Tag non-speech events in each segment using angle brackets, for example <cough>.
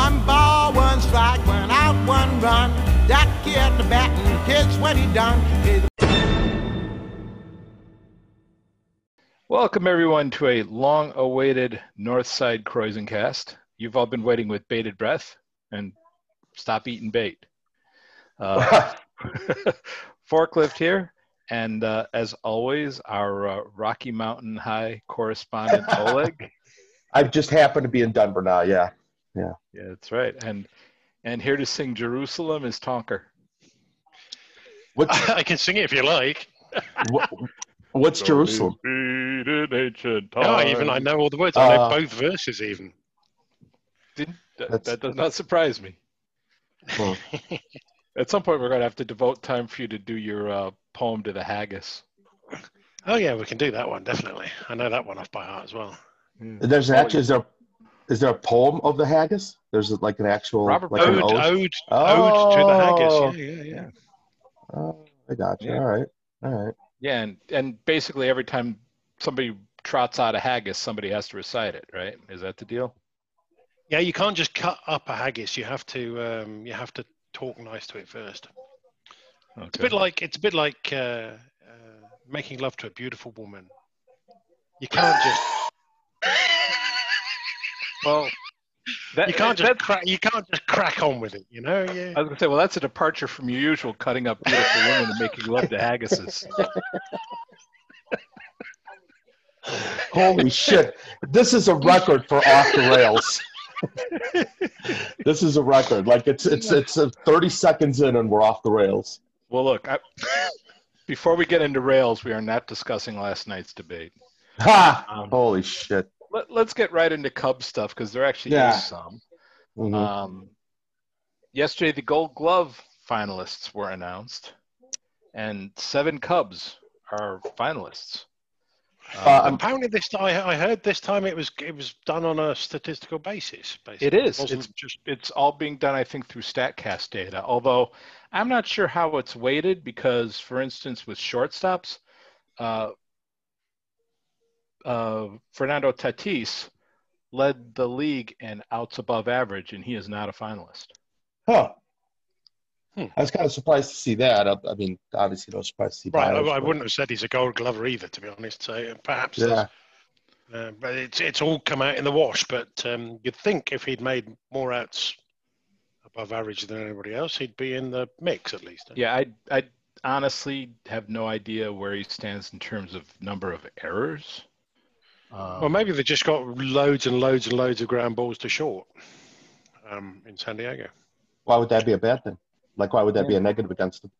One ball, one strike, one out, one run. That kid the batting, kids what he done. Hey, Welcome everyone to a long-awaited Northside Krausencast. You've all been waiting with bated breath, and stop eating bait. Uh, <laughs> forklift here, and uh, as always, our uh, Rocky Mountain High correspondent <laughs> Oleg. I just happen to be in Denver now. Yeah. Yeah, Yeah, that's right. And and here to sing Jerusalem is Tonker. What's <laughs> I can sing it if you like. what, what's Jerusalem? Beat in ancient Oh, I even I know all the words. I know Uh, both verses even. Didn't, that, That's- that does not surprise me. Hmm. At some point, we're going to have to devote time for you to do your uh, poem to the haggis. Oh yeah, we can do that one definitely. I know that one off by heart as well. There's an actually is there is there a poem of the haggis? There's like an actual Robert like an Ode, ode. ode, ode to the Oh. haggis. Yeah, yeah, yeah. Oh, I got you. Yeah. All right, all right. Yeah, and, and basically every time somebody trots out a haggis, somebody has to recite it, right? Is that the deal? Yeah, you can't just cut up a haggis. You have to um, you have to talk nice to it first. It's a bit like it's a bit like uh, uh, making love to a beautiful woman. You can't just <laughs> well, that, you can't just crack you can't just crack on with it. You know, yeah. I was gonna say, well, that's a departure from your usual cutting up beautiful women and making love to haggises. <laughs> Holy shit! This is a record for off the rails. this is a record. Like it's it's it's uh, 30 seconds in and we're off the rails. Well, look, I, before we get into rails, we are not discussing last night's debate. Ha! Um, Holy shit! Let, let's get right into Cubs stuff because there actually Yeah. is some. Mhm. Um, yesterday, the Gold Glove finalists were announced, and seven Cubs are finalists. Uh, Um, Apparently, this I, I heard this time it was it was done on a statistical basis. Basically. It is. wasn't It's- just it's all being done, I think, through Statcast data. Although I'm not sure how it's weighted because, for instance, with shortstops, uh, uh, Fernando Tatis led the league in outs above average, and he is not a finalist. Huh. Hmm. I was kind of surprised to see that. I, I mean, obviously, no surprise to see. right. I, Biles, I but- wouldn't have said he's a Gold Glover either, to be honest. So perhaps, Yeah. uh, but it's it's all come out in the wash. But um, you'd think if he'd made more outs above average than anybody else, he'd be in the mix at least. Yeah, I, I honestly have no idea where he stands in terms of number of errors. Um, Well, maybe they just got loads and loads and loads of ground balls to short um, in San Diego. Why would that be a bad thing? Like, why would that be a negative against him?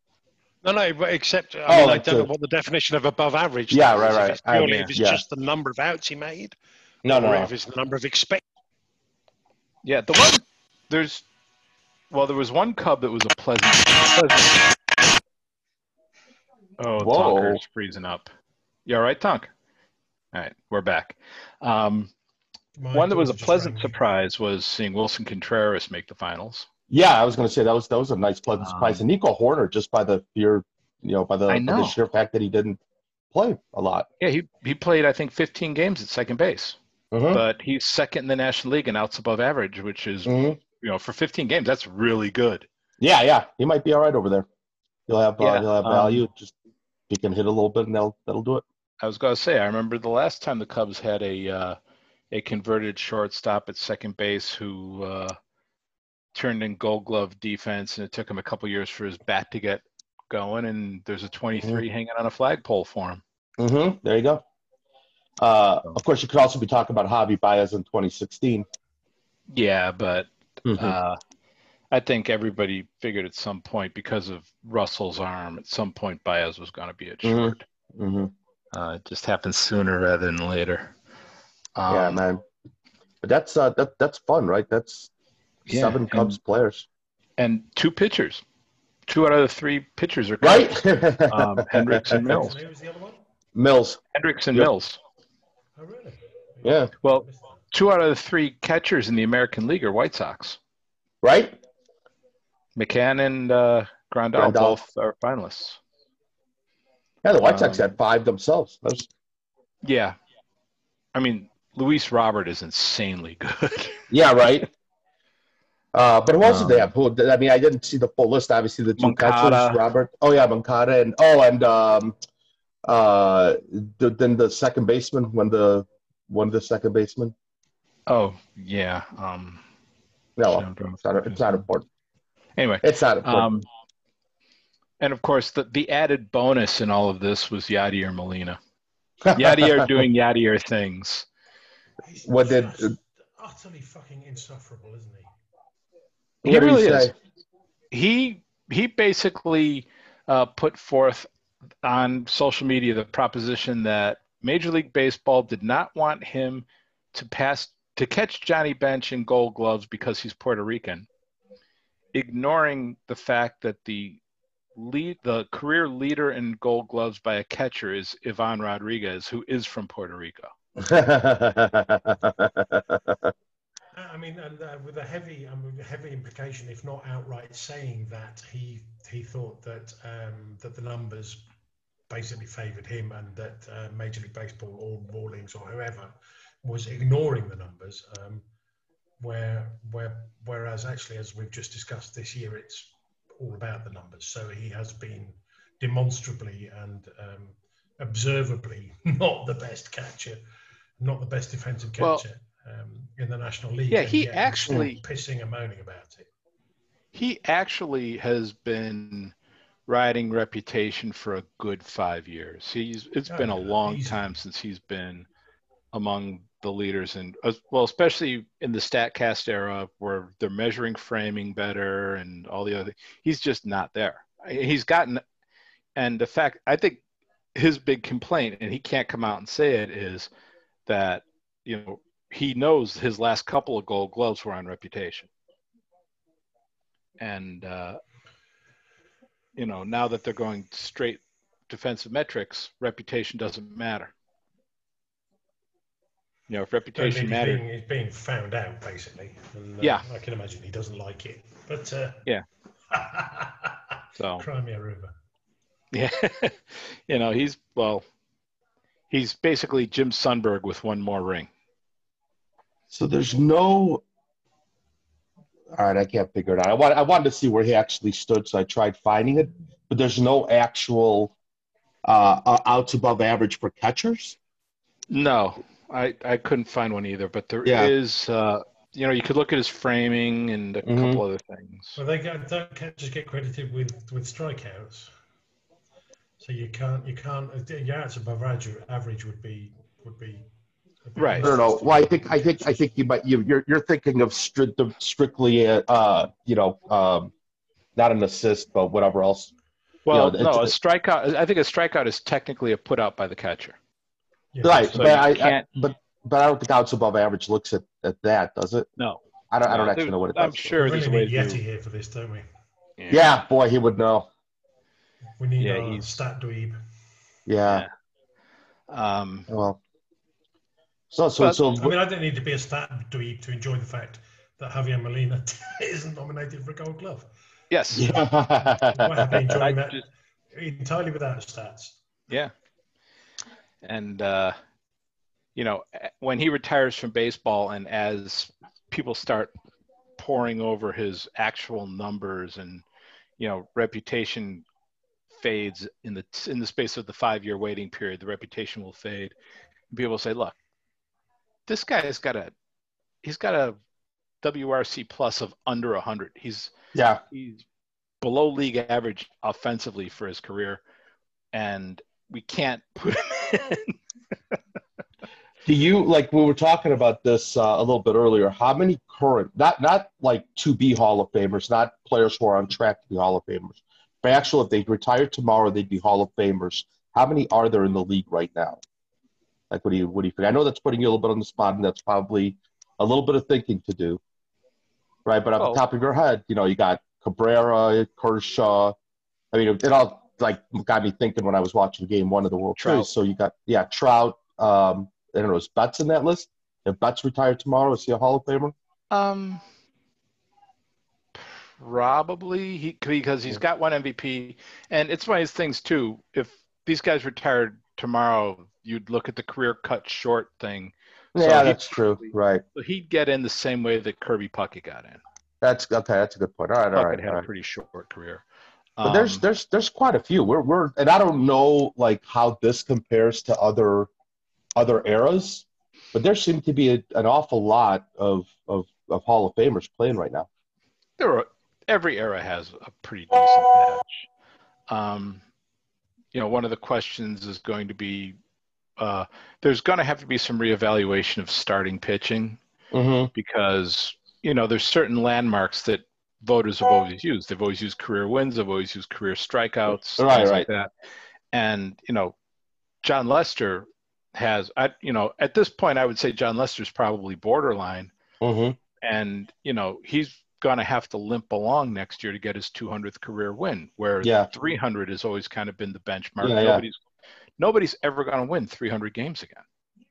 No, no, but except I Oh, mean, I don't know the- what the definition of above average. Yeah, is, right, if right. It's I purely mean, if it's yeah. just the number of outs he made, No, or no, no. if it's the number of expect. Yeah, the one there's well, there was one cub that was a pleasant. pleasant oh, Whoa. Tonker's freezing up. You all right, Tonk? All right, we're back. Um, one that was a pleasant surprise was seeing Willson Contreras make the finals. Yeah, I was going to say that was that was a nice pleasant Um, surprise. And Nico Hoerner, just by the fear, you know, by the, I by the sheer fact that he didn't play a lot. Yeah, he he played I think 15 games at second base, Mhm. but he's second in the National League in outs above average, which is Mhm. you know for 15 games that's really good. Yeah, yeah, he might be all right over there. He'll have uh, Yeah, he'll have um, value. just he can hit a little bit, and that'll that'll do it. I was going to say, I remember the last time the Cubs had a uh, a converted shortstop at second base who uh, turned in Gold Glove defense, and it took him a couple years for his bat to get going. And there's a 23 hanging on a flagpole for him. Mm-hmm. There you go. Uh, of course, you could also be talking about Javi Baez in 2016. Yeah, but Mhm. uh, I think everybody figured at some point because of Russell's arm, at some point Baez was going to be at Mhm. short. hmm Uh, it just happens sooner rather than later. Um, yeah, man. But that's uh, that that's fun, right? That's Yeah, seven and- Cubs players, and two pitchers. Two out of the three pitchers are right? Um, <laughs> Hendricks and Mills. Who was the other one? Mills. Hendricks and Yep. Mills. Oh, really? Yeah. Well, two out of the three catchers in the American League are White Sox. Right. McCann and uh, Grandal, Grandal. both are finalists. Yeah, the White Sox Um, had five themselves. Was, Yeah. I mean, Luis Robert is insanely good. <laughs> yeah, right. Uh, but who else um, did they have? Who, I mean, I didn't see the full list. Obviously, the two catchers, Robert. Oh yeah, Moncada, and oh, and um, uh, the, then the second baseman when the one of the second baseman. Oh yeah. Um, no, it's not, it's not important. Anyway, it's not important. Um, and of course, the, the added bonus in all of this was Yadier Molina. <laughs> Yadier doing Yadier things. what did utterly fucking insufferable, isn't he? He really is. He he basically uh, put forth on social media the proposition that Major League Baseball did not want him to pass to catch Johnny Bench in Gold Gloves because he's Puerto Rican, ignoring the fact that the lead the career leader in Gold Gloves by a catcher is Ivan Rodriguez, who is from Puerto Rico. <laughs> I mean, and, uh, with a heavy, um, heavy implication, if not outright saying that he he thought that um, that the numbers basically favoured him, and that uh, Major League Baseball or Rawlings or whoever was ignoring the numbers. Um, where where whereas actually, as we've just discussed this year, it's all about the numbers. So he has been demonstrably and um, observably <laughs> not the best catcher, not the best defensive catcher well, um, in the National League. Yeah, he actually pissing and moaning about it. He actually has been riding reputation for a good five years. He's it's oh, been a long easy. time since he's been among the leaders and well especially in the statcast era where they're measuring framing better and all the other he's just not there. He's gotten and the fact i think his big complaint and he can't come out and say it is that you know he knows his last couple of gold gloves were on reputation. And uh, you know now that they're going straight defensive metrics reputation doesn't matter you know, if reputation he's matters. Being, he's being found out, basically. And, uh, yeah. I can imagine he doesn't like it. But uh, yeah. <laughs> so cry me a river. Yeah. <laughs> you know, he's well, he's basically Jim Sundberg with one more ring. So there's no. All right, I can't figure it out. I want I wanted to see where he actually stood, so I tried finding it, but there's no actual uh, uh outs above average for catchers. No, I, I couldn't find one either, but there yeah. is. Uh, you know, you could look at his framing and a mm-hmm. couple other things. Well, they don't just get credited with with strikeouts, so you can't you can't yards above average average would be would be. Right. No, no. Well, I think I think I think you might you you're you're thinking of strict, strictly uh you know um not an assist but whatever else. Well, you know, no, a strikeout. I think a strikeout is technically a put out by the catcher. Yeah, right, so but I, I, but but I don't think outs above average looks at, at that, does it? No, I don't. I don't actually know what it does. I'm sure we really need Yeti here for this, don't we? Yeah. yeah. boy, he would know. We need yeah, he's stat dweeb. Yeah. yeah. Um. Well. So so but, so. I mean, I don't need to be a stat dweeb to enjoy the fact that Javier Molina <laughs> isn't nominated for a Gold Glove. Yes. <laughs> Yeah. I'm <laughs> enjoying that just, entirely without stats. Yeah and uh, you know when he retires from baseball and as people start pouring over his actual numbers and you know reputation fades in the in the space of the five year waiting period the reputation will fade. And people will say look this guy has got a he's got a wrc plus of under 100 he's yeah. he's below league average offensively for his career. And we can't put him <laughs> in. Do you like we were talking about this uh, a little bit earlier? How many current, not not like to be Hall of Famers, not players who are on track to be Hall of Famers, but actually, if they retired tomorrow, they'd be Hall of Famers. How many are there in the league right now? Like, what do you what do you think? I know that's putting you a little bit on the spot, and that's probably a little bit of thinking to do, right? But off oh. the top of your head, you know, you got Cabrera, Kershaw. I mean, it all like got me thinking when I was watching Game One of the World Trout. Series. So you got yeah Trout. Um, I don't know. Is Betts in that list? If Betts retired tomorrow, is he a Hall of Famer? Um, probably he because he's got one MVP, and it's one of his things too. If these guys retired tomorrow, you'd look at the career cut short thing. Yeah, so that's true. Right. He'd get in the same way that Kirby Puckett got in. That's okay. That's a good point. All right, all Puckett right. had all a pretty short career. But there's Um, there's there's quite a few. We're we're and I don't know like how this compares to other other eras, but there seem to be a, an awful lot of, of of Hall of Famers playing right now. there are every era has a pretty decent bench. Um, you know, one of the questions is going to be uh, there's going to have to be some reevaluation of starting pitching Mm-hmm. because you know there's certain landmarks that voters have always used. They've always used career wins. They've always used career strikeouts, Right, things right. like that. And you know, Jon Lester has, I you know, at this point, I would say Jon Lester's probably borderline, Mm-hmm. and you know he's going to have to limp along next year to get his 200th career win, where Yeah. 300 has always kind of been the benchmark. Yeah, yeah. nobody's nobody's ever going to win 300 games again.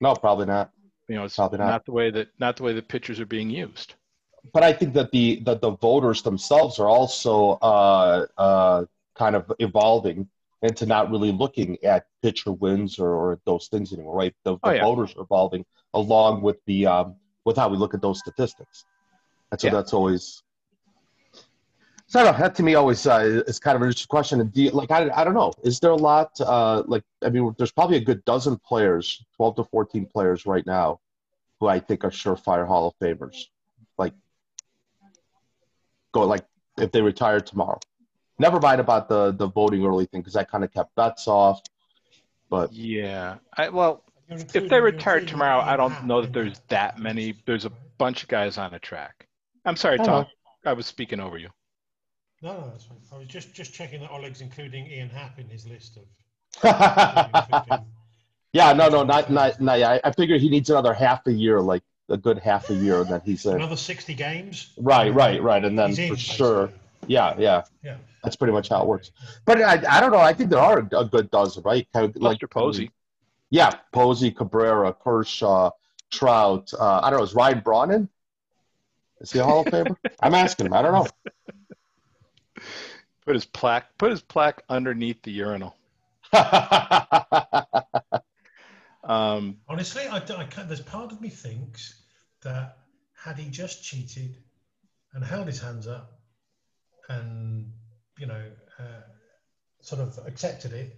No, probably not. You know, it's Probably not. not. the way that not the way that pitchers are being used. But I think that the that the voters themselves are also uh, uh, kind of evolving into not really looking at pitcher wins or, or those things anymore, right? The, the Oh, yeah. voters are evolving along with the um, with how we look at those statistics, and so Yeah. that's always. So I don't know, that to me always uh, is kind of an interesting question. And do you, like I, I don't know, is there a lot uh, like I mean, there's probably a good dozen players, twelve to fourteen players right now, who I think are surefire Hall of Famers. Like go like if they retire tomorrow. Never mind about the the voting early thing because I kind of kept Betts off. But Yeah. I, well, if they retire tomorrow, I don't know that there's that many. There's a bunch of guys on the track. I'm sorry, I Tom. know. I was speaking over you. No, no, that's fine. I was just just checking that Oleg's including Ian Happ in his list of. <laughs> yeah, no, no, not not not. Yeah, I, I figure he needs another half a year, like a good half a year, and then he's in. Another 60 games. Right, right, right, and then He's in, for sure, yeah, yeah, Yeah. that's pretty much how it works. But I, I don't know. I think there are a good dozen, right? Kind of Lester Posey. Yeah, Posey, Cabrera, Kershaw, Trout. Uh, I don't know. Is Ryan Braun in? Is he a Hall of Famer? <laughs> I'm asking him. I don't know. <laughs> Put his plaque. Put his plaque underneath the urinal. <laughs> Um, Honestly, I, don't- I can't, there's part of me thinks that had he just cheated and held his hands up and, you know, uh, sort of accepted it,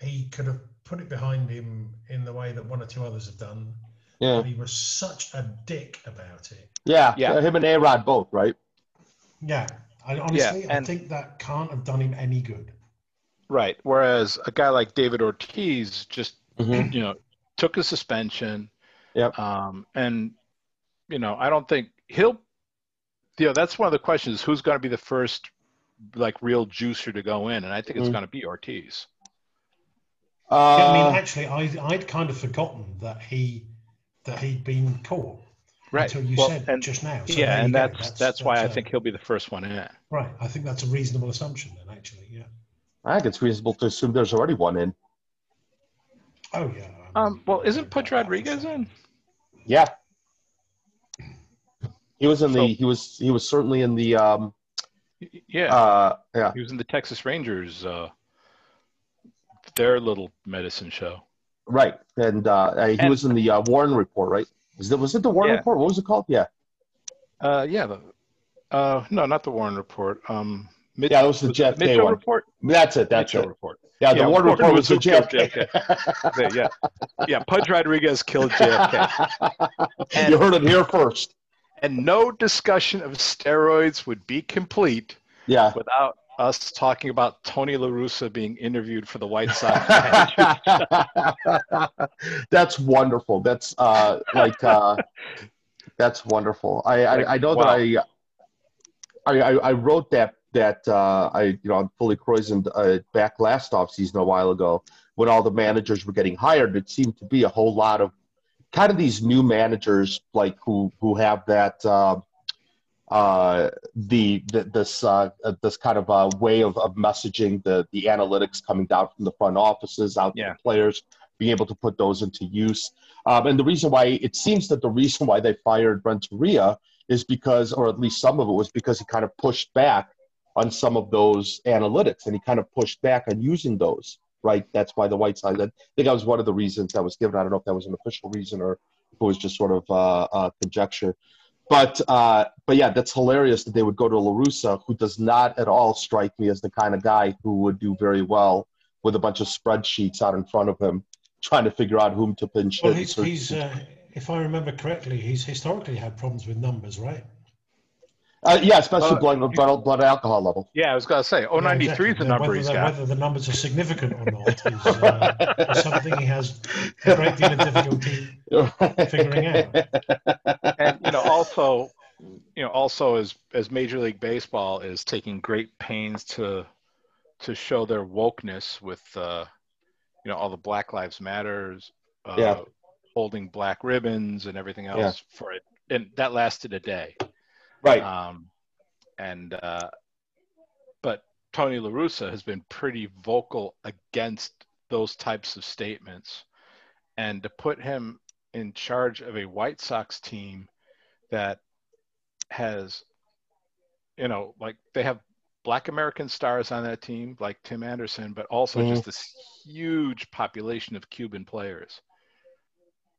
he could have put it behind him in the way that one or two others have done. yeah, But he was such a dick about it. yeah, Yeah. Him and A Rod both, right? Yeah. I, honestly, I and- think that can't have done him any good. right. Whereas a guy like David Ortiz just Mhm. you know took a suspension. Yep. Um, and you know I don't think he'll. You know that's one of the questions: who's going to be the first like real juicer to go in? And I think it's Mm. going to be Ortiz. Yeah, I mean, Uh, actually, I, I'd kind of forgotten that he that he'd been caught Right. until you Well, said and- just now. So yeah, and go. that's that's, why I uh, think he'll be the first one in. right. I think that's a reasonable assumption then. Actually, yeah. I think it's reasonable to assume there's already one in. Oh yeah. Um, well, isn't no doubt Pudge Rodriguez in? Yeah. He was in the. He was. He was certainly in the. Um. Yeah, Uh. Yeah. he was in the Texas Rangers. Uh, their little medicine show. Right. And uh, he And- was in the uh, Warren Report, right? Was it, was it the Warren Yeah. Report? What was it called? Yeah. Uh, yeah. The, uh, no, not the Warren Report. Um, Yeah, it was the it Mitchell one. Report. That's it. That's Mitchell it. Report. Yeah, the Yeah, Warren Report was was the killed JFK. Yeah, yeah, yeah. Pudge Rodriguez killed JFK, And- <laughs> you heard it here first. And no discussion of steroids would be complete Yeah. without us talking about Tony La Russa being interviewed for the White <laughs> Sox. <laughs> that's wonderful. That's uh, like uh, that's wonderful. I I, I know wow. that I, I I wrote that that uh, I you know on fully croissant uh, back last off season a while ago when all the managers were getting hired. It seemed to be a whole lot of kind of these new managers like who who have that. Uh, uh, the, the this uh, this kind of uh, way of, of messaging the the analytics coming down from the front offices out to the players, being able to put those into use. Um, and the reason why it seems that the reason why they fired Renteria is because, or at least some of it was because he kind of pushed back on some of those analytics, and he kind of pushed back on using those. Right, that's why the White side. I think that was one of the reasons that was given. I don't know if that was an official reason or if it was just sort of uh, uh, conjecture. But uh, but yeah, that's hilarious that they would go to La Russa, who does not at all strike me as the kind of guy who would do very well with a bunch of spreadsheets out in front of him, trying to figure out whom to pinch. Well, he's, he's uh, if I remember correctly, he's historically had problems with numbers, right? Uh, yeah, especially uh, blood, blood, blood alcohol level. Yeah, I was going to say, 093 yeah, exactly. is the number whether, he's got. Whether the numbers are significant or not is, <laughs> uh, is something he has a great deal of difficulty figuring out. And you know, also, you know, also as as Major League Baseball is taking great pains to to show their wokeness with, uh, you know, all the Black Lives Matters, uh, yeah. holding black ribbons and everything else yeah. for it, and that lasted a day. Right. Um, and uh, but Tony La Russa has been pretty vocal against those types of statements, and to put him in charge of a White Sox team that has, you know, like they have black American stars on that team, like Tim Anderson, but also mm-hmm. just this huge population of Cuban players.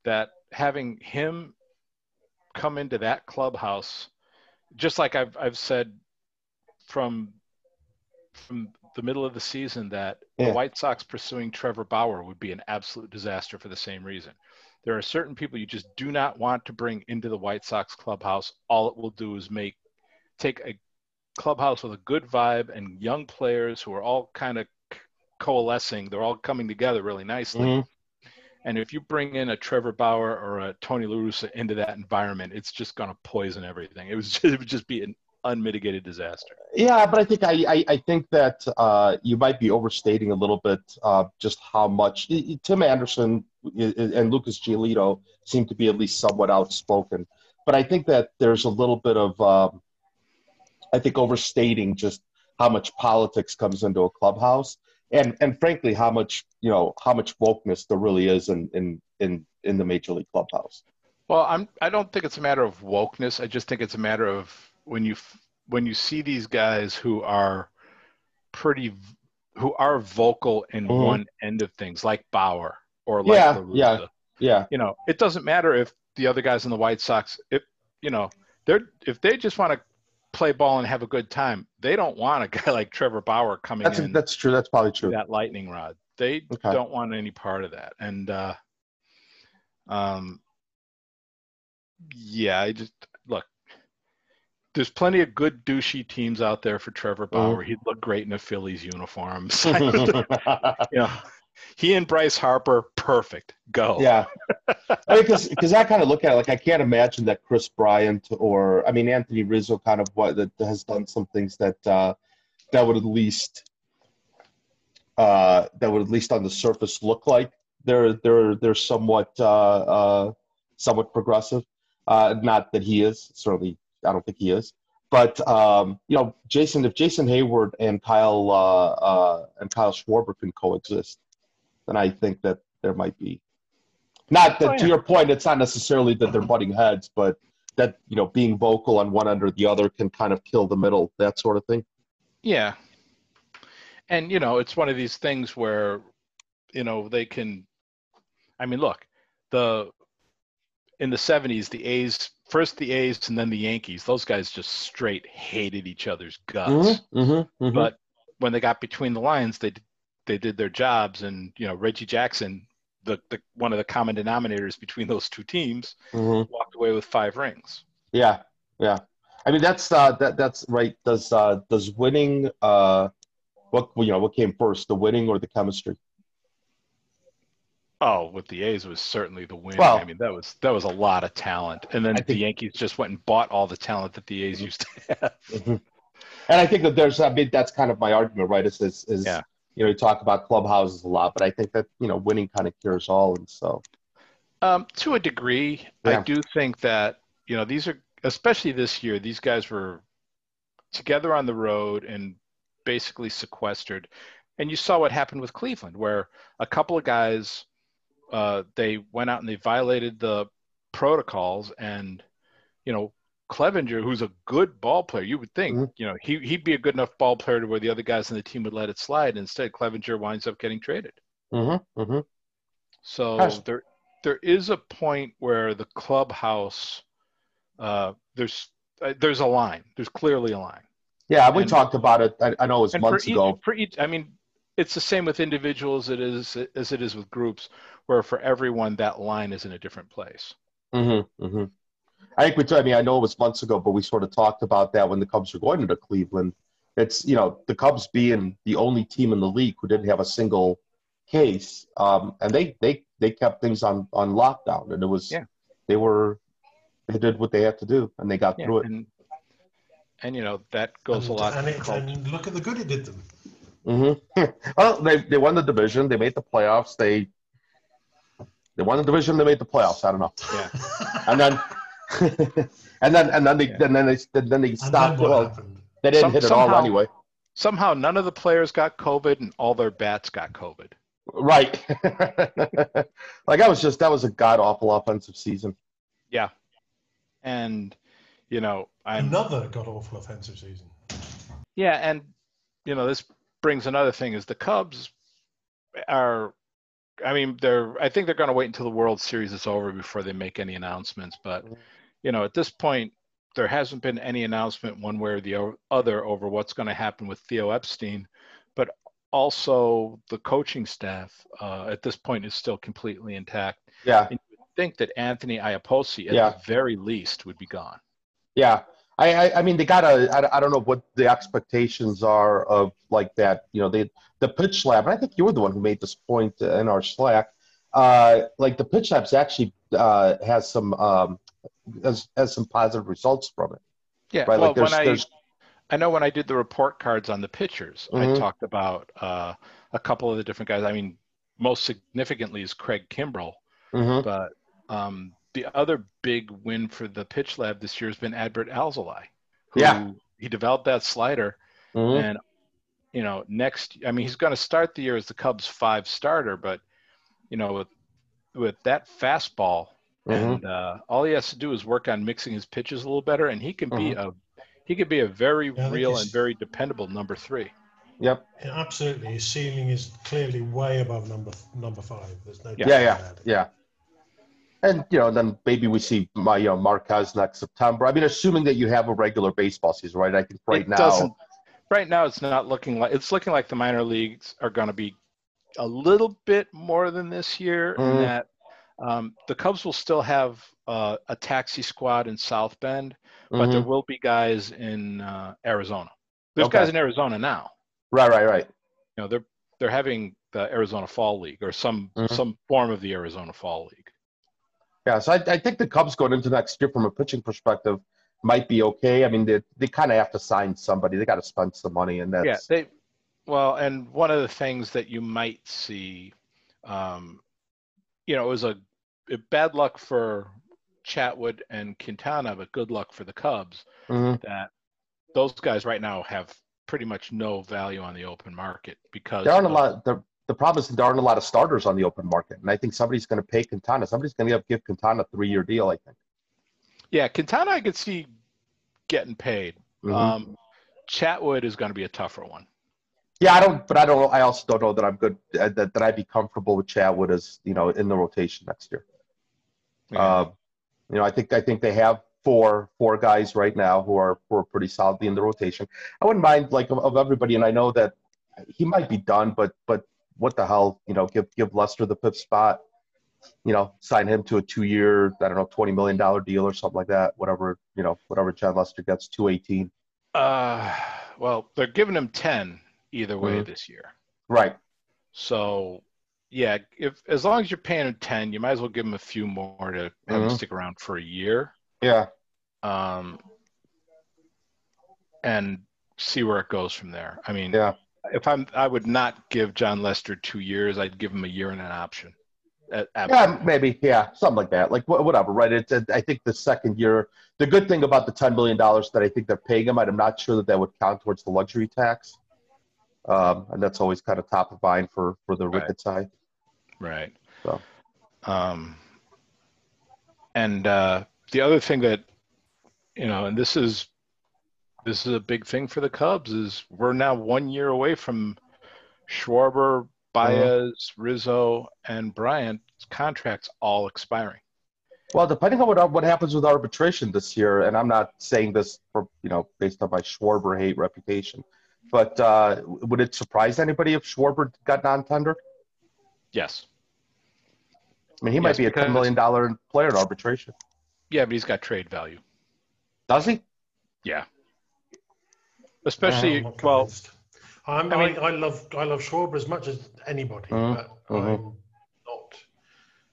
That having him come into that clubhouse just like I've I've said from from the middle of the season that yeah. the White Sox pursuing Trevor Bauer would be an absolute disaster for the same reason. There are certain people you just do not want to bring into the White Sox clubhouse. All it will do is make take a clubhouse with a good vibe and young players who are all kind of coalescing. They're all coming together really nicely. Mm-hmm. And if you bring in a Trevor Bauer or a Tony La Russa into that environment, it's just going to poison everything. It was <laughs> just, it would just be an unmitigated disaster. Yeah, but I think I, I, I think that uh, you might be overstating a little bit uh, just how much Tim Anderson and Lucas Giolito seem to be at least somewhat outspoken. But I think that there's a little bit of um, I think overstating just how much politics comes into a clubhouse and and frankly how much you know how much wokeness there really is in in in, in the major league clubhouse. Well i'm i don't think it's a matter of wokeness. I just think it's a matter of when you when you see these guys who are pretty who are vocal in mm-hmm. one end of things like bauer or like yeah yeah yeah. You know it doesn't matter if the other guys in the white sox if you know they're if they just want to play ball and have a good time. They don't want a <laughs> guy like Trevor Bauer coming that's, in. That's true. That's probably true. That lightning rod. They okay. don't want any part of that. And uh, um, yeah, I just look. There's plenty of good douchey teams out there for Trevor mm-hmm. Bauer. Mm-hmm. He'd look great in a Phillies uniform. <laughs> <laughs> yeah he and Bryce Harper, perfect. Go. Yeah. I mean, because I kind of look at it like I can't imagine that Kris Bryant or I mean Anthony Rizzo kind of what that has done some things that uh, that would at least uh, that would at least on the surface look like they're they're they're somewhat uh, uh, somewhat progressive. Uh, not that he is certainly. I don't think he is. But um, you know, Jason, if Jason Heyward and Kyle uh, uh, and Kyle Schwarber can coexist, then I think that there might be not that oh, yeah. to your point, it's not necessarily that they're butting heads, but that you know being vocal on one end or the other can kind of kill the middle, that sort of thing. Yeah, and you know it's one of these things where you know they can. I mean, look, the in the '70s, the A's first the A's and then the Yankees. Those guys just straight hated each other's guts. Mm-hmm, mm-hmm, mm-hmm. But when they got between the lines, they they did their jobs, and you know Reggie Jackson, the, the one of the common denominators between those two teams, mm-hmm. walked away with five rings. Yeah, yeah. I mean that's uh, that that's right. Does uh, does winning uh, what you know what came first, the winning or the chemistry? Oh, with the A's was certainly the win. Well, I mean, that was that was a lot of talent, and then think, the Yankees just went and bought all the talent that the A's mm-hmm. used to have. Mm-hmm. And I think that there's, I mean, that's kind of my argument, right? Is is, is yeah you know, you talk about clubhouses a lot, but I think that you know, winning kind of cures all, and so. Um, to a degree, yeah. I do think that you know these are, especially this year, these guys were together on the road and basically sequestered. And you saw what happened with Cleveland, where a couple of guys uh, they went out and they violated the protocols, and you know Clevinger, who's a good ball player, you would think, mm-hmm. you know, he, he'd be a good enough ball player to where the other guys on the team would let it slide. Instead, Clevinger winds up getting traded. Mm-hmm. Mm-hmm. So there, there is a point where the clubhouse uh, there's uh, there's a line. There's clearly a line. Yeah, we and, talked about it. I, I know it was months ago. For each, I mean, it's the same with individuals it is as it is with groups, where for everyone that line is in a different place. Mm-hmm, mm-hmm. I think we. I mean, I know it was months ago, but we sort of talked about that when the Cubs were going into Cleveland. It's you know the Cubs being the only team in the league who didn't have a single case, um, and they they they kept things on on lockdown, and it was yeah. they were they did what they had to do, and they got yeah, through it. And, and you know that goes and, a lot. And, it, and look at the good it did them. Mm-hmm. <laughs> well, they they won the division. They made the playoffs. They they won the division. They made the playoffs. I don't know. Yeah. and then <laughs> and then and then they yeah. and then they then they stopped. Then well, they didn't Some, hit it somehow, all anyway. Somehow, none of the players got COVID, and all their bats got COVID. Right. <laughs> like that was just that was a god awful offensive season. Yeah. And you know, I'm, another god awful offensive season. Yeah, and you know, this brings another thing is the Cubs are I mean, they're I think they're going to wait until the World Series is over before they make any announcements, but mm-hmm. You know, at this point there hasn't been any announcement one way or the other over what's going to happen with Theo Epstein, but also the coaching staff uh, at this point is still completely intact. Yeah. And you would think that Anthony Iapoce at yeah. the very least would be gone. Yeah. I, I, I mean, they got a, I, I don't know what the expectations are of like that, you know, they, the pitch lab, and I think you were the one who made this point in our Slack. Uh, like the pitch labs actually uh, has some um, has, has some positive results from it. Yeah, right? well, like there's, when I, there's... I know when I did the report cards on the pitchers, mm-hmm. I talked about uh, a couple of the different guys. I mean, most significantly is Craig Kimbrel, mm-hmm. but um, the other big win for the pitch lab this year has been Adbert Alzolay, who yeah. he developed that slider, mm-hmm. and you know next, I mean, he's going to start the year as the Cubs five starter, but you know with with that fastball Mm-hmm. And uh, all he has to do is work on mixing his pitches a little better, and he can be mm-hmm. a he could be a very yeah, real and very dependable number three. Yep. Yeah, absolutely. His ceiling is clearly way above number number five. There's no yeah, yeah, yeah. And you know, then maybe we see my you know, Marquez next September. I mean, assuming that you have a regular baseball season, right? I think right it now. Right now, it's not looking like it's looking like the minor leagues are going to be a little bit more than this year, mm. in that um, the Cubs will still have uh, a taxi squad in South Bend, but mm-hmm. there will be guys in uh, Arizona. There's okay. guys in Arizona now. Right, right, right. You know, they're they're having the Arizona Fall League or some mm-hmm. some form of the Arizona Fall League. Yeah, so I, I think the Cubs going into next year from a pitching perspective might be okay. I mean, they they kind of have to sign somebody. They got to spend some money, and that's yeah. They well, and one of the things that you might see, um, you know, it was a bad luck for Chatwood and Quintana, but good luck for the Cubs. Mm-hmm. That those guys right now have pretty much no value on the open market because there aren't a lot. The, the problem is there aren't a lot of starters on the open market, and I think somebody's going to pay Quintana. Somebody's going to give Quintana a three-year deal. I think. Yeah, Quintana, I could see getting paid. Mm-hmm. Um, Chatwood is going to be a tougher one. Yeah, I don't, but I don't. I also don't know that I'm good. Uh, that, that I'd be comfortable with Chatwood as you know in the rotation next year. Yeah. Uh, you know, I think I think they have four four guys right now who are who are pretty solidly in the rotation. I wouldn't mind like of, of everybody, and I know that he might be done, but but what the hell, you know, give give Lester the fifth spot, you know, sign him to a two year, I don't know, twenty million dollar deal or something like that. Whatever you know, whatever Jon Lester gets, two eighteen. Uh, well, they're giving him ten either way mm-hmm. this year. Right. So yeah, if as long as you're paying him ten, you might as well give him a few more to have mm-hmm. him stick around for a year. Yeah. Um. And see where it goes from there. I mean, yeah. If I'm, I would not give Jon Lester two years. I'd give him a year and an option. yeah, maybe. Yeah, something like that. Like whatever, right? It's. I think the second year. The good thing about the ten million dollars that I think they're paying him, I'm not sure that that would count towards the luxury tax. Um, and that's always kind of top of mind for for the right. Ricketts side. Right. So. Um, and uh, the other thing that, you know, and this is this is a big thing for the Cubs is we're now one year away from Schwarber, Baez, uh-huh. Rizzo, and Bryant's contracts all expiring. Well, depending on what what happens with arbitration this year, and I'm not saying this for you know based on my Schwarber hate reputation, but uh, would it surprise anybody if Schwarber got non-tendered? Yes. I mean, he might be a ten million dollar player in arbitration. Yeah, but he's got trade value. Does he? Yeah. Especially I'm well. I'm, I I, mean- I, love I love Schwarber as much as anybody, Mhm, but. I'm not.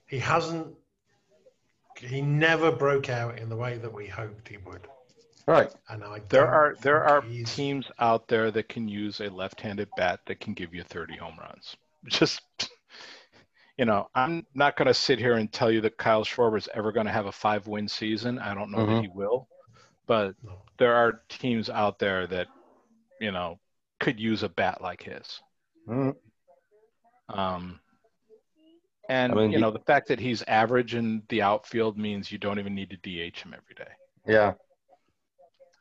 He hasn't. He never broke out in the way that we hoped he would, Right. and I. there are there are he's- teams out there that can use a left-handed bat that can give you 30 home runs. <laughs> Just you know, I'm not going to sit here and tell you that Kyle Schwarber is ever going to have a five-win season. I don't know Mhm. that he will, but there are teams out there that you know could use a bat like his. Mhm. Um, and I mean, you the- know the fact that he's average in the outfield means you don't even need to DH him every day. Yeah.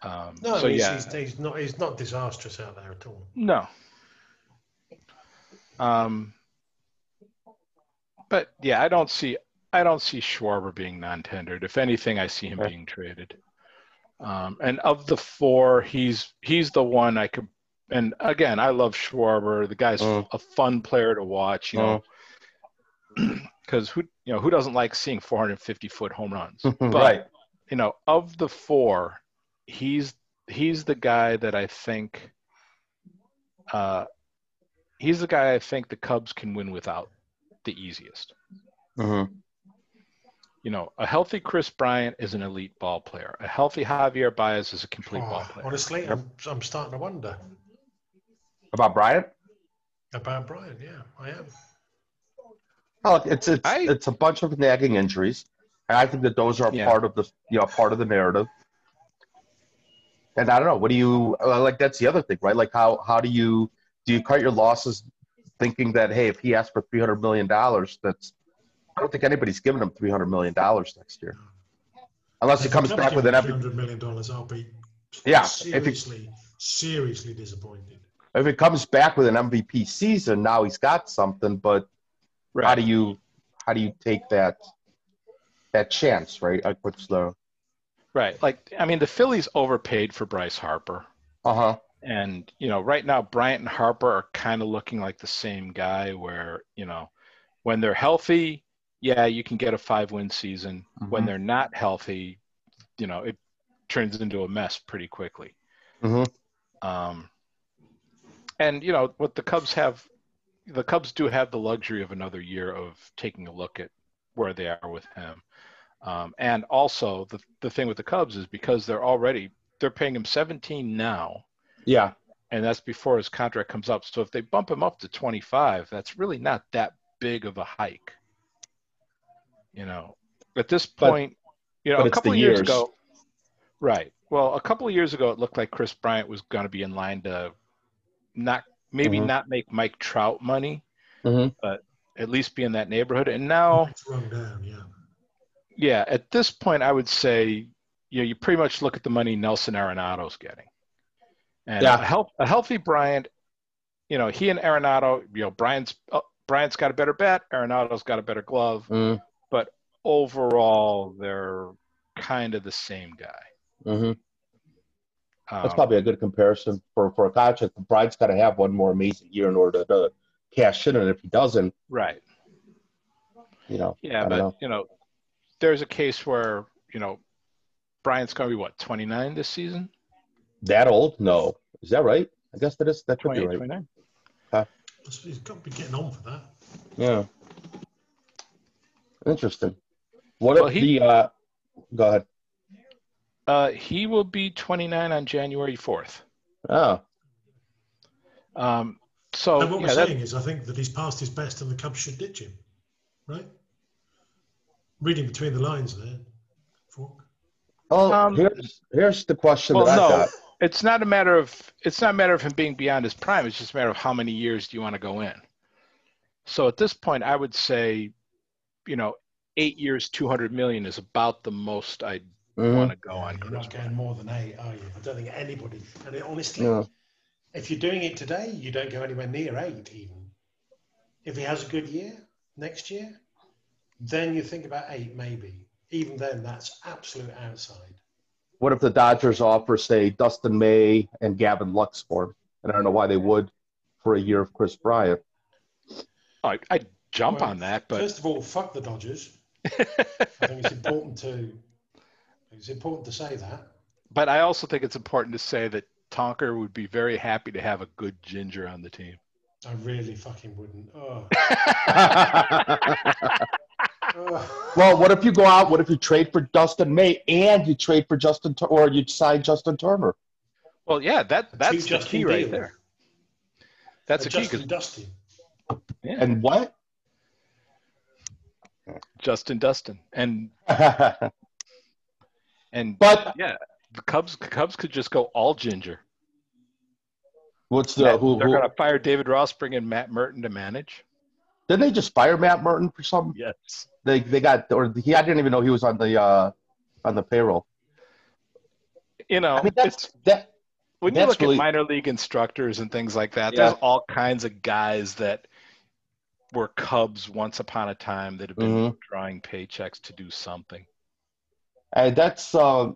Um, No, so he's, yeah, he's, he's not. He's not disastrous out there at all. no. Um, but yeah, I don't see I don't see Schwarber being non-tendered. If anything, I see him Okay. being traded. Um, and of the four, he's he's the one I could. And again, I love Schwarber. The guy's Mm. a fun player to watch. You know, <clears throat> because who you know who doesn't like seeing 450 foot home runs? <laughs> But right. you know, of the four, he's he's the guy that I think. Uh, he's the guy I think the Cubs can win without the easiest. Mhm. You know, a healthy Kris Bryant is an elite ball player. A healthy Javier Baez is a complete ball Oh, player. honestly, I'm, I'm starting to wonder About Bryant? about Bryant, Yeah, I am. Oh, it's it's I- it's a bunch of nagging injuries, and I think that those are Yeah. part of the you know part of the narrative. And I don't know. What do you uh, like? That's the other thing, right? Like how how do you do you cut your losses, thinking that hey, if he asks for three hundred million dollars, that's I don't think anybody's giving him three hundred million dollars next year, unless he comes back with an three MVP. hundred million dollars, I'll be Yeah, if he- seriously, seriously disappointed. If he comes back with an MVP season, now he's got something. But how do you how do you take that that chance, right? Like what's the Right. Like, I mean, the Phillies overpaid for Bryce Harper. uh huh And, you know, right now, Bryant and Harper are kind of looking like the same guy where, you know, when they're healthy, yeah, you can get a five win season. When Mhm. they're not healthy, you know, it turns into a mess pretty quickly. Mhm. Um, and, you know, what the Cubs have, the Cubs do have the luxury of another year of taking a look at where they are with him. Um, and also, the, the thing with the Cubs is because they're already, they're paying him 17 now yeah and that's before his contract comes up. So if they bump him up to 25, that's really not that big of a hike. You know, at this But- point, you know, a couple of years years. ago, right? Well, a couple of years ago, it looked like Kris Bryant was going to be in line to not maybe Mhm. not make Mike Trout money, Mhm. but at least be in that neighborhood. And now, down, yeah. yeah, at this point, I would say, you know, you pretty much look at the money Nolan Arenado's getting, and Yeah. a, health, a healthy Bryant, you know, he and Arenado, you know, Bryant's uh, Bryant's got a better bat, Arenado's got a better glove, mm but overall, they're kind of the same guy. hmm Um, That's probably a good comparison for for a contract. Bryant's got to have one more amazing year in order to cash in, and if he doesn't, right. you know, Yeah, but know. you know, there's a case where you know, Bryant's going to be what 29 this season, that old? No, is that right? I guess that is that could be right. 29. He's got to be getting on for that. Yeah. Interesting. What Well, if he- the uh, go ahead? Uh, he will be 29 on January 4th. Oh, Um, so and what yeah, we're that- saying is, I think that he's past his best, and the Cubs should ditch him, right? Reading between the lines there, Fork. oh, Um, here's here's the question well, that I no, got. It's not a matter of it's not a matter of him being beyond his prime. It's just a matter of how many years do you want to go in. So at this point, I would say, you know, eight years, 200 million is about the most I Mhm. want to go on. You're not getting more than eight, are you? I don't think anybody. And honestly, No. if you're doing it today, you don't go anywhere near eight even. If he has a good year next year, then you think about eight maybe. even then, that's absolute outside. What if the Dodgers offer, say, Dustin May and Gavin Lux for him? And I don't know why they would for a year of Kris Bryant. Oh, I, I'd jump well, on that, but first of all, fuck the Dodgers. <laughs> I think it's important to it's important to say that. But I also think it's important to say that Tonker would be very happy to have a good ginger on the team. I really fucking wouldn't. Oh. <laughs> <laughs> well, what if you go out? What if you trade for Dustin May and you trade for Justin or you sign Justin Turner? Well, yeah, that that's the Justin key right there. That's a, a key. Justin Dusty. Yeah. And what? Justin Dustin and <laughs> and but yeah, the Cubs Cubs could just go all ginger. What's the Matt, who, They're going to fire David Ross, bring in Matt Murton to manage. Didn't they just fire Matt Murton for some? Yes. They they got or he I didn't even know he was on the uh on the payroll. You know, I mean, that's that. When you look really, at minor league instructors and things like that, yeah. there's all kinds of guys that were Cubs once upon a time that have been mm-hmm. drawing paychecks to do something. And that's uh,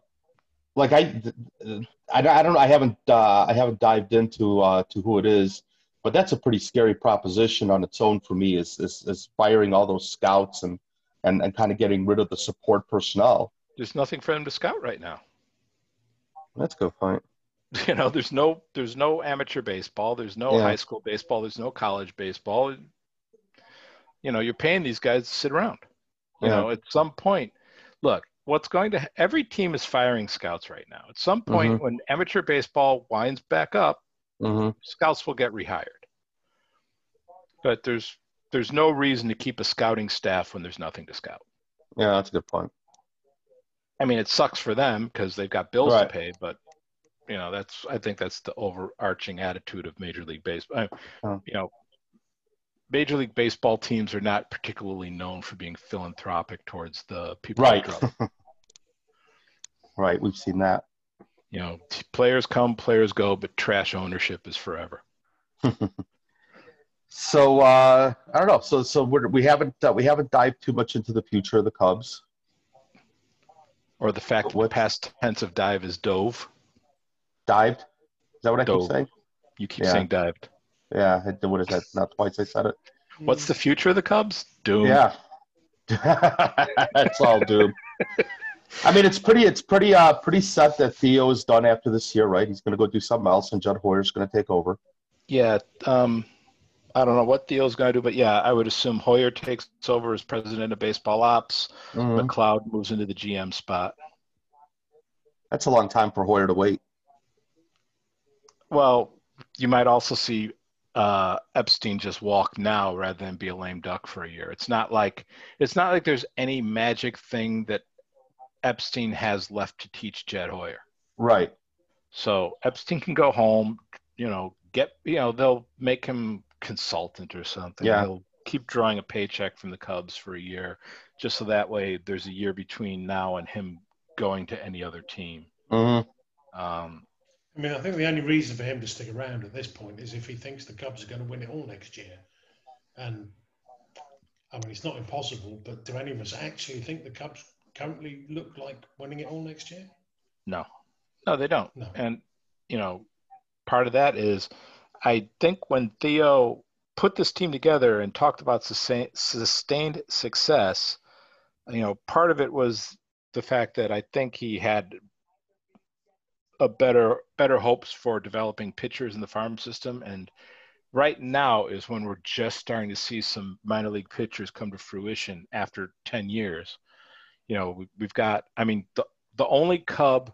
like I, I, I don't know. I haven't uh, I haven't dived into uh, to who it is, but that's a pretty scary proposition on its own for me. Is is, is firing all those scouts and, and and kind of getting rid of the support personnel. There's nothing for them to scout right now. That's a good point. <laughs> You know, there's no there's no amateur baseball. There's no yeah. high school baseball. There's no college baseball. You know, you're paying these guys to sit around. You yeah. know, at some point, look, what's going to every team is firing scouts right now. At some point, mm-hmm. when amateur baseball winds back up, mm-hmm. scouts will get rehired. But there's there's no reason to keep a scouting staff when there's nothing to scout. Yeah, that's a good point. I mean, it sucks for them because they've got bills right. to pay, but you know, that's I think that's the overarching attitude of Major League Baseball. Oh. You know, Major League Baseball teams are not particularly known for being philanthropic towards the people. Right. <laughs> right. We've seen that. You know, players come, players go, but trash ownership is forever. <laughs> so uh, I don't know. So so we're, we haven't uh, we haven't dived too much into the future of the Cubs, or the fact the past tense of dive is dove. Dived. Is that what I dove. keep saying? You keep yeah. saying dived. Yeah, what is that? Not twice I said it. What's the future of the Cubs? Doom. Yeah, <laughs> that's all doom. <laughs> I mean, it's pretty, it's pretty, uh, pretty set that Theo is done after this year, right? He's going to go do something else, and Jed Hoyer's going to take over. Yeah, um, I don't know what Theo's going to do, but yeah, I would assume Hoyer takes over as president of baseball ops. Mm-hmm. McLeod moves into the GM spot. That's a long time for Hoyer to wait. Well, you might also see uh, Epstein just walk now rather than be a lame duck for a year. It's not like it's not like there's any magic thing that Epstein has left to teach Jed Hoyer. Right. So Epstein can go home, you know, get you know, they'll make him consultant or something. Yeah. He'll keep drawing a paycheck from the Cubs for a year, just so that way there's a year between now and him going to any other team. Mm-hmm. Um, I mean, I think the only reason for him to stick around at this point is if he thinks the Cubs are going to win it all next year. And I mean, it's not impossible, but do any of us actually think the Cubs currently look like winning it all next year? No, no, they don't. No. And you know, part of that is, I think when Theo put this team together and talked about sustained success, you know, part of it was the fact that I think he had a better better hopes for developing pitchers in the farm system and right now is when we're just starting to see some minor league pitchers come to fruition after 10 years you know we, have got i mean the, the only cub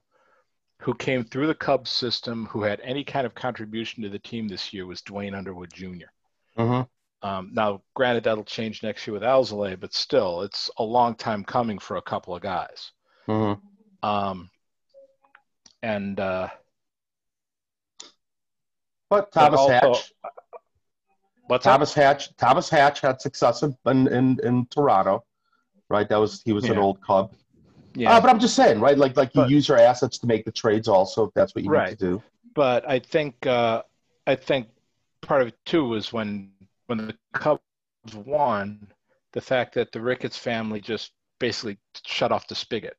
who came through the cubs system who had any kind of contribution to the team this year was Duane underwood jr mm-hmm. um, now granted that'll change next year with alzolay but still it's a long time coming for a couple of guys mm-hmm. um, and uh, but Thomas but also, Hatch. What's Thomas that? Hatch? Thomas Hatch had success in, in, in Toronto, right? That was he was yeah. an old Cub. Yeah, uh, but I'm just saying, right? Like like but, you use your assets to make the trades, also if that's what you right. need to do. But I think uh, I think part of it too was when when the Cubs won, the fact that the Ricketts family just basically shut off the spigot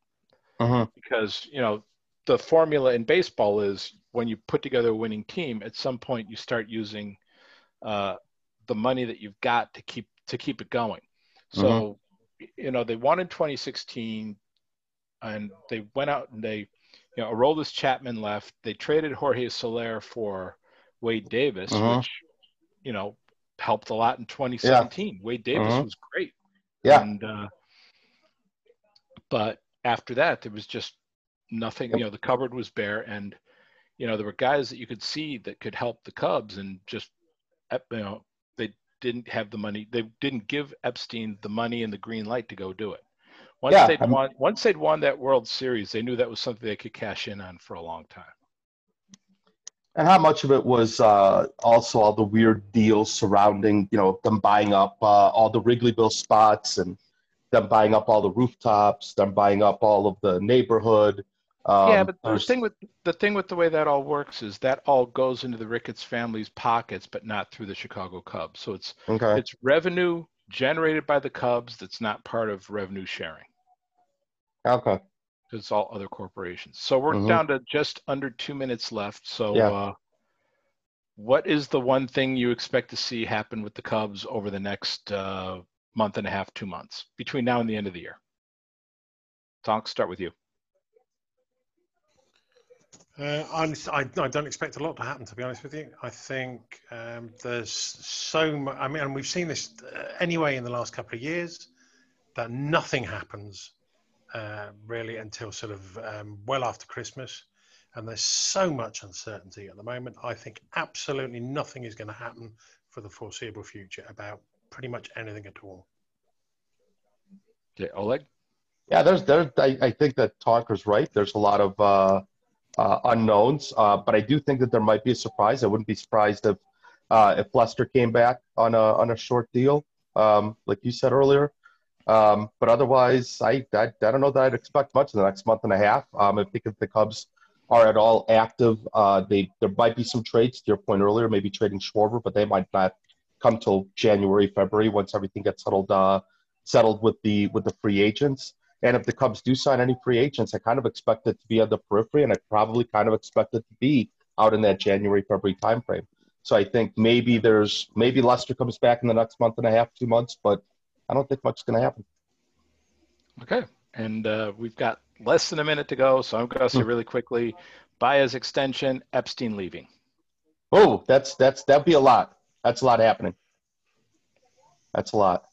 Uh-huh. because you know the formula in baseball is when you put together a winning team, at some point you start using uh, the money that you've got to keep to keep it going. So, you know, they won in 2016, and they went out and they, you know, Aroldis Chapman left. They traded Jorge Soler for Wade Davis, Mhm. which, you know, helped a lot in 2017. Wade Davis Mhm. was great. Yeah. And uh, but after that, there was just nothing. You know, the cupboard was bare, and you know there were guys that you could see that could help the Cubs, and just you know didn't have the money. They didn't give Epstein the money and the green light to go do it. Once Yeah, they'd I'm- won, once they'd won that World Series, they knew that was something they could cash in on for a long time. And how much of it was uh, also all the weird deals surrounding, you know, them buying up uh, all the Wrigleyville spots and them buying up all the rooftops, them buying up all of the neighborhood. Um, yeah, but the thing with the thing with the way that all works is that all goes into the Ricketts family's pockets, but not through the Chicago Cubs. So it's okay. it's revenue generated by the Cubs that's not part of revenue sharing. Okay. It's all other corporations. So we're Mhm. down to just under two minutes left. So Yeah. uh, what is the one thing you expect to see happen with the Cubs over the next uh, month and a half, two months between now and the end of the year? Tonk, start with you. Uh, I'm, I, I don't expect a lot to happen, to be honest with you. I think um, there's so much. I mean, and we've seen this uh, anyway in the last couple of years that nothing happens uh, really until sort of um, well after Christmas. And there's so much uncertainty at the moment. I think absolutely nothing is going to happen for the foreseeable future about pretty much anything at all. Okay, Oleg. Yeah, there's there. I, I think that Tonker's right. There's a lot of uh, unknowns, uh, but I do think that there might be a surprise. I wouldn't be surprised if uh, if Lester came back on a on a short deal, um, like you said earlier. Um, but otherwise, I, I I don't know that I'd expect much in the next month and a half. Um, I think if the Cubs are at all active, uh, they there might be some trades. To your point earlier, maybe trading Schwarber, but they might not come till January, February once everything gets settled uh, settled with the with the free agents. And if the Cubs do sign any free agents, I kind of expect it to be on the periphery, and I probably kind of expect it to be out in that January, February timeframe. So I think maybe there's maybe Lester comes back in the next month and a half, two months, but I don't think much is going to happen. Okay, and uh, we've got less than a minute to go, so I'm going to say really quickly: Baez extension, Epstein leaving. Oh, that's that's that'd be a lot. That's a lot happening. That's a lot.